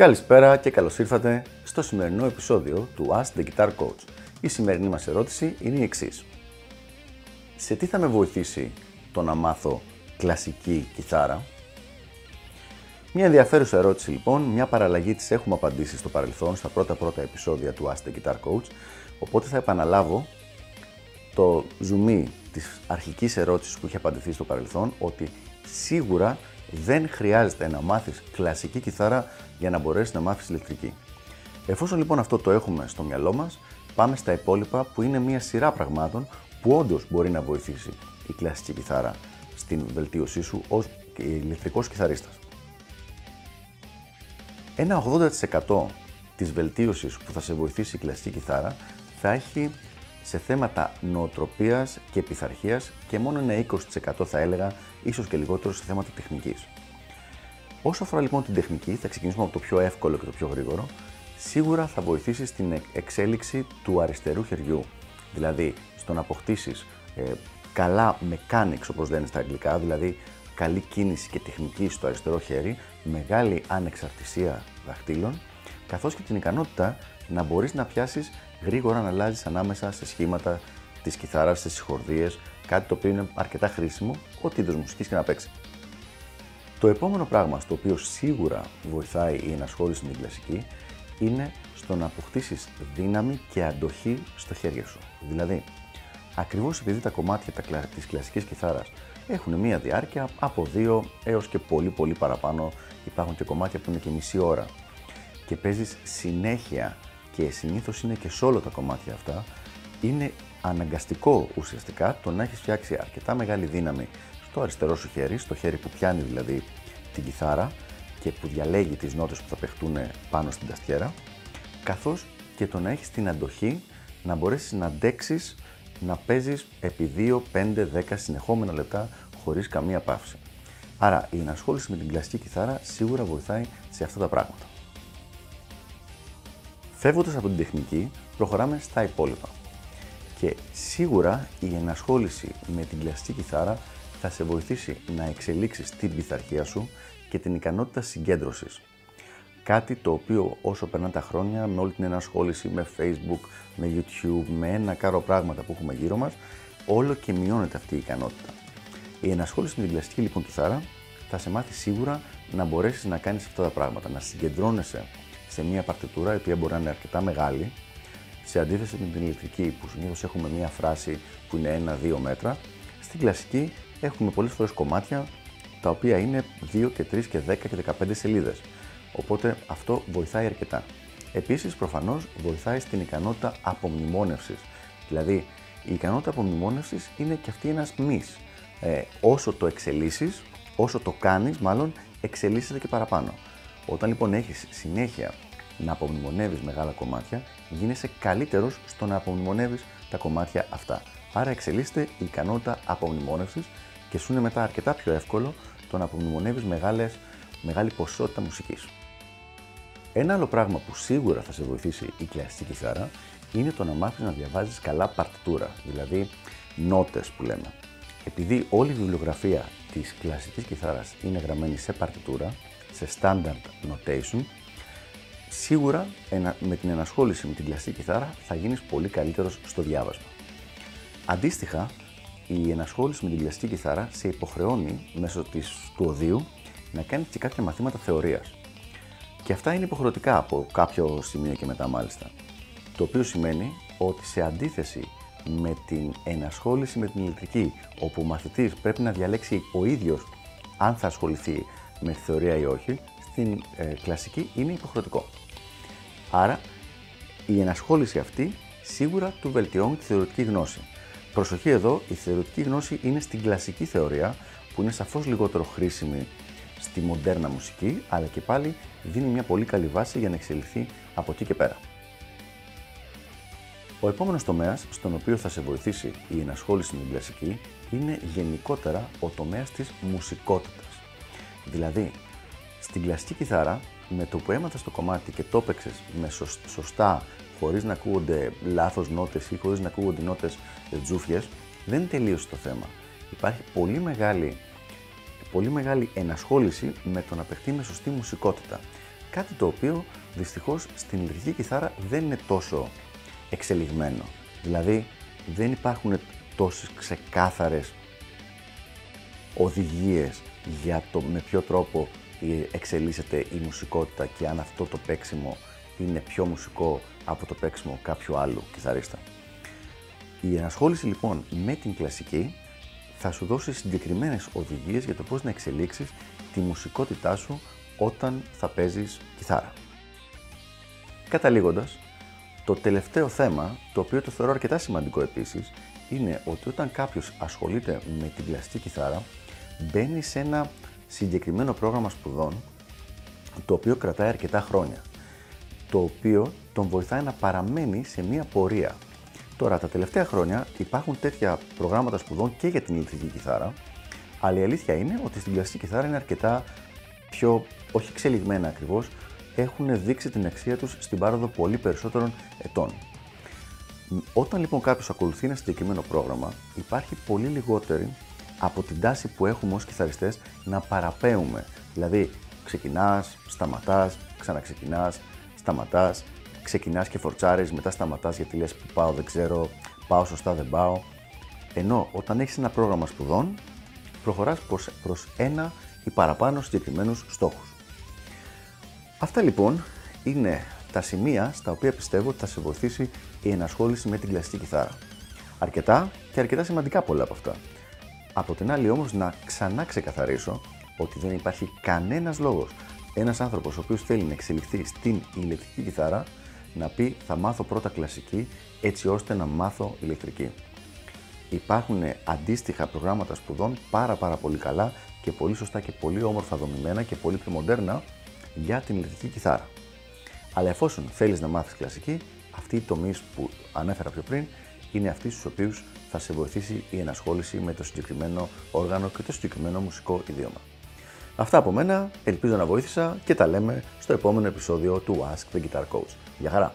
Καλησπέρα και καλώς ήρθατε στο σημερινό επεισόδιο του Ask the Guitar Coach. Η σημερινή μας ερώτηση είναι η εξής. Σε τι θα με βοηθήσει το να μάθω κλασική κιθάρα; Μια ενδιαφέρουσα ερώτηση λοιπόν, μια παραλλαγή της έχουμε απαντήσει στο παρελθόν στα πρώτα πρώτα επεισόδια του Ask the Guitar Coach, οπότε θα επαναλάβω το ζουμί της αρχικής ερώτησης που είχε απαντηθεί στο παρελθόν, ότι σίγουρα δεν χρειάζεται να μάθεις κλασική κιθάρα για να μπορέσεις να μάθεις ηλεκτρική. Εφόσον λοιπόν αυτό το έχουμε στο μυαλό μας, πάμε στα υπόλοιπα που είναι μια σειρά πραγμάτων που όντως μπορεί να βοηθήσει η κλασική κιθάρα στην βελτίωσή σου ως ηλεκτρικός κιθαρίστας. Ένα 80% της βελτίωσης που θα σε βοηθήσει η κλασική κιθάρα θα έχει σε θέματα νοοτροπίας και πειθαρχίας και μόνο ένα 20% θα έλεγα, ίσως και λιγότερο σε θέματα τεχνικής. Όσο αφορά λοιπόν την τεχνική, θα ξεκινήσουμε από το πιο εύκολο και το πιο γρήγορο, σίγουρα θα βοηθήσει στην εξέλιξη του αριστερού χεριού. Δηλαδή, στο να αποκτήσεις ε, καλά mechanics, όπως λένε στα αγγλικά, δηλαδή καλή κίνηση και τεχνική στο αριστερό χέρι, μεγάλη ανεξαρτησία δαχτύλων, καθώς και την ικανότητα να μπορείς να πιάσεις γρήγορα να αλλάζεις ανάμεσα σε σχήματα της κιθάρας, στις συγχορδίες, κάτι το οποίο είναι αρκετά χρήσιμο, ό,τι είδο μουσικής και να παίξεις. Το επόμενο πράγμα στο οποίο σίγουρα βοηθάει η ενασχόληση με την κλασική είναι στο να αποκτήσεις δύναμη και αντοχή στο χέρι σου. Δηλαδή, ακριβώς επειδή τα κομμάτια της κλασικής κιθάρας έχουν μία διάρκεια από 2 έως και πολύ πολύ παραπάνω, υπάρχουν και κομμάτια που είναι και μισή ώρα και παίζεις συνέχεια και συνήθως είναι και σε όλα τα κομμάτια αυτά, είναι αναγκαστικό ουσιαστικά το να έχεις φτιάξει αρκετά μεγάλη δύναμη στο αριστερό σου χέρι, στο χέρι που πιάνει δηλαδή την κιθάρα και που διαλέγει τις νότες που θα παιχτούν πάνω στην ταστιέρα, καθώς και το να έχεις την αντοχή να μπορέσεις να αντέξεις να παίζεις επί 2, 5, 10 συνεχόμενα λεπτά χωρίς καμία παύση. Άρα η ενασχόληση με την κλασική κιθάρα σίγουρα βοηθάει σε αυτά τα πράγματα. Φεύγοντας από την τεχνική, προχωράμε στα υπόλοιπα. Και σίγουρα η ενασχόληση με την κλασική κιθάρα θα σε βοηθήσει να εξελίξεις την πειθαρχία σου και την ικανότητα συγκέντρωσης. Κάτι το οποίο όσο περνά τα χρόνια με όλη την ενασχόληση με Facebook, με YouTube, με ένα κάρο πράγματα που έχουμε γύρω μας, όλο και μειώνεται αυτή η ικανότητα. Η ενασχόληση με την κλασική λοιπόν κιθάρα θα σε μάθει σίγουρα να μπορέσεις να κάνεις αυτά τα πράγματα, να συγκεντρώνεσαι σε μια παρτιτούρα η οποία μπορεί να είναι αρκετά μεγάλη, σε αντίθεση με την ηλεκτρική που συνήθως έχουμε μια φράση που είναι 1-2 μέτρα, στην κλασική έχουμε πολλές φορές κομμάτια τα οποία είναι 2 και 3 και 10 και 15 σελίδες. Οπότε αυτό βοηθάει αρκετά. Επίσης, προφανώς βοηθάει στην ικανότητα απομνημόνευσης. Δηλαδή, η ικανότητα απομνημόνευσης είναι και αυτή ένας μη. Ε, όσο το εξελίσσεις, όσο το κάνεις, μάλλον εξελίσσεται και παραπάνω. Όταν λοιπόν έχεις συνέχεια να απομνημονεύεις μεγάλα κομμάτια, γίνεσαι καλύτερος στο να απομνημονεύεις τα κομμάτια αυτά. Άρα εξελίσσεται η ικανότητα απομνημόνευσης και σου είναι μετά αρκετά πιο εύκολο το να απομνημονεύεις μεγάλη ποσότητα μουσικής. Ένα άλλο πράγμα που σίγουρα θα σε βοηθήσει η κλασική κιθάρα είναι το να μάθεις να διαβάζεις καλά παρτιτούρα, δηλαδή νότες που λέμε. Επειδή όλη η βιβλιογραφία της κλασικής κιθάρας είναι γραμμένη σε παρτιτούρα, σε standard notation, σίγουρα με την ενασχόληση με την κλασική κιθάρα θα γίνεις πολύ καλύτερος στο διάβασμα. Αντίστοιχα, η ενασχόληση με την κλασική κιθάρα σε υποχρεώνει μέσω της, του οδείου να κάνεις και κάποια μαθήματα θεωρίας. Και αυτά είναι υποχρεωτικά από κάποιο σημείο και μετά μάλιστα. Το οποίο σημαίνει ότι σε αντίθεση με την ενασχόληση με την ηλεκτρική, όπου ο μαθητής πρέπει να διαλέξει ο ίδιος αν θα ασχοληθεί με θεωρία ή όχι, στην ε, κλασική είναι υποχρεωτικό. Άρα, η ενασχόληση αυτή σίγουρα του βελτιώνει τη θεωρητική γνώση. Προσοχή εδώ, η θεωρητική γνώση είναι στην κλασική θεωρία, που είναι σαφώς λιγότερο χρήσιμη στη μοντέρνα μουσική, αλλά και πάλι δίνει μια πολύ καλή βάση για να εξελιχθεί από εκεί και πέρα. Ο επόμενος τομέας στον οποίο θα σε βοηθήσει η ενασχόληση με την κλασική είναι γενικότερα ο τομέας της μουσικότητας. Δηλαδή, στην κλασική κιθάρα, με το που έμαθες το κομμάτι και το έπαιξες με σωστά, χωρίς να ακούγονται λάθος νότες ή χωρίς να ακούγονται νότες τζούφιες, δεν τελείωσε το θέμα. Υπάρχει πολύ μεγάλη, πολύ μεγάλη ενασχόληση με το να παιχτεί με σωστή μουσικότητα. Κάτι το οποίο δυστυχώς στην ηλεκτρική κιθάρα δεν είναι τόσο εξελιγμένο. Δηλαδή δεν υπάρχουν τόσες ξεκάθαρες οδηγίες για το με ποιο τρόπο εξελίσσεται η μουσικότητα και αν αυτό το παίξιμο είναι πιο μουσικό από το παίξιμο κάποιου άλλου κιθαρίστα. Η ενασχόληση λοιπόν με την κλασική θα σου δώσει συγκεκριμένες οδηγίες για το πώς να εξελίξεις τη μουσικότητά σου όταν θα παίζεις κιθάρα. Καταλήγοντας, το τελευταίο θέμα, το οποίο το θεωρώ αρκετά σημαντικό επίσης, είναι ότι όταν κάποιος ασχολείται με την κλασική κιθάρα, μπαίνει σε ένα συγκεκριμένο πρόγραμμα σπουδών, το οποίο κρατάει αρκετά χρόνια, το οποίο τον βοηθάει να παραμένει σε μία πορεία. Τώρα, τα τελευταία χρόνια υπάρχουν τέτοια προγράμματα σπουδών και για την ηλεκτρική κιθάρα, αλλά η αλήθεια είναι ότι στην κλασική κιθάρα είναι αρκετά πιο, όχι εξελιγμένα ακριβώς, έχουν δείξει την αξία τους στην πάροδο πολύ περισσότερων ετών. Όταν λοιπόν κάποιος ακολουθεί ένα συγκεκριμένο πρόγραμμα, υπάρχει πολύ λιγότερη από την τάση που έχουμε ως κιθαριστές να παραπέουμε. Δηλαδή, ξεκινάς, σταματάς, ξαναξεκινάς, σταματάς, ξεκινάς και φορτσάρεις, μετά σταματάς γιατί λες που πάω δεν ξέρω, πάω σωστά δεν πάω. Ενώ όταν έχεις ένα πρόγραμμα σπουδών, προχωράς προς, ένα ή παραπάνω συγκεκριμένους στόχους. Αυτά λοιπόν είναι τα σημεία στα οποία πιστεύω ότι θα σε βοηθήσει η ενασχόληση με την κλασική κιθάρα. Αρκετά και αρκετά σημαντικά πολλά από αυτά. Από την άλλη όμως να ξανά ξεκαθαρίσω ότι δεν υπάρχει κανένας λόγος ένας άνθρωπος ο οποίος θέλει να εξελιχθεί στην ηλεκτρική κιθάρα να πει θα μάθω πρώτα κλασική έτσι ώστε να μάθω ηλεκτρική. Υπάρχουν αντίστοιχα προγράμματα σπουδών πάρα πάρα πολύ καλά και πολύ σωστά και πολύ όμορφα δομημένα και πολύ πιο μοντέρνα για την ηλεκτρική κιθάρα. Αλλά εφόσον θέλεις να μάθεις κλασική, αυτοί οι τομείς που ανέφερα πιο πριν είναι αυτοί στους οποίους θα σε βοηθήσει η ενασχόληση με το συγκεκριμένο όργανο και το συγκεκριμένο μουσικό ιδίωμα. Αυτά από μένα, ελπίζω να βοήθησα και τα λέμε στο επόμενο επεισόδιο του Ask the Guitar Coach. Γεια χαρά!